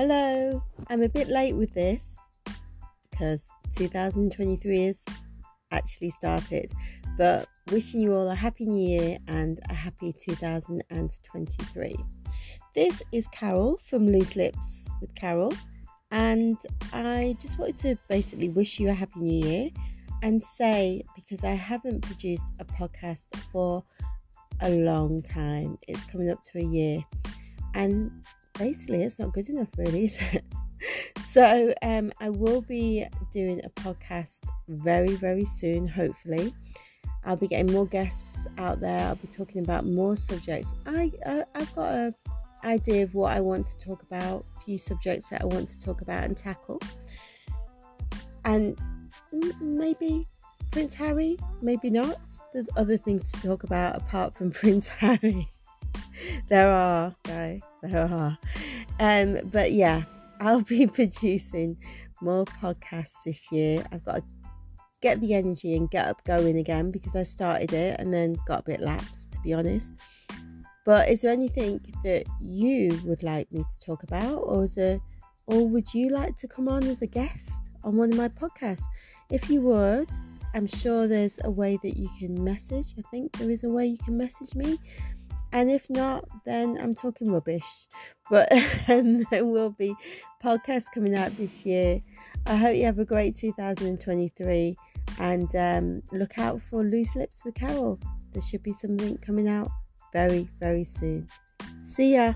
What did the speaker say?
Hello, I'm a bit late with this because 2023 has actually started, but wishing you all a happy new year and a happy 2023. This is Carol from Loose Lips with Carol, and I just wanted to basically wish you a happy new year and say because I haven't produced a podcast for a long time, it's coming up to a year, and basically it's not good enough really is it? So um, i will be doing a podcast very very soon hopefully. I'll be getting more guests out there. I'll be talking about more subjects. I, I i've got a idea of what i want to talk about a few subjects that i want to talk about and tackle. And maybe prince harry maybe not. There's other things to talk about apart from prince harry. There are, guys, there are. Um, but yeah, I'll be producing more podcasts this year. I've got to get the energy and get up going again because I started it and then got a bit lapsed, to be honest. But is there anything that you would like me to talk about, or is there, or would you like to come on as a guest on one of my podcasts? If you would, I'm sure there's a way that you can message. I think there is a way you can message me and if not, then I'm talking rubbish. But um, there will be podcasts coming out this year. I hope you have a great 2023 and um, look out for Loose Lips with Carol. There should be something coming out very, very soon. See ya.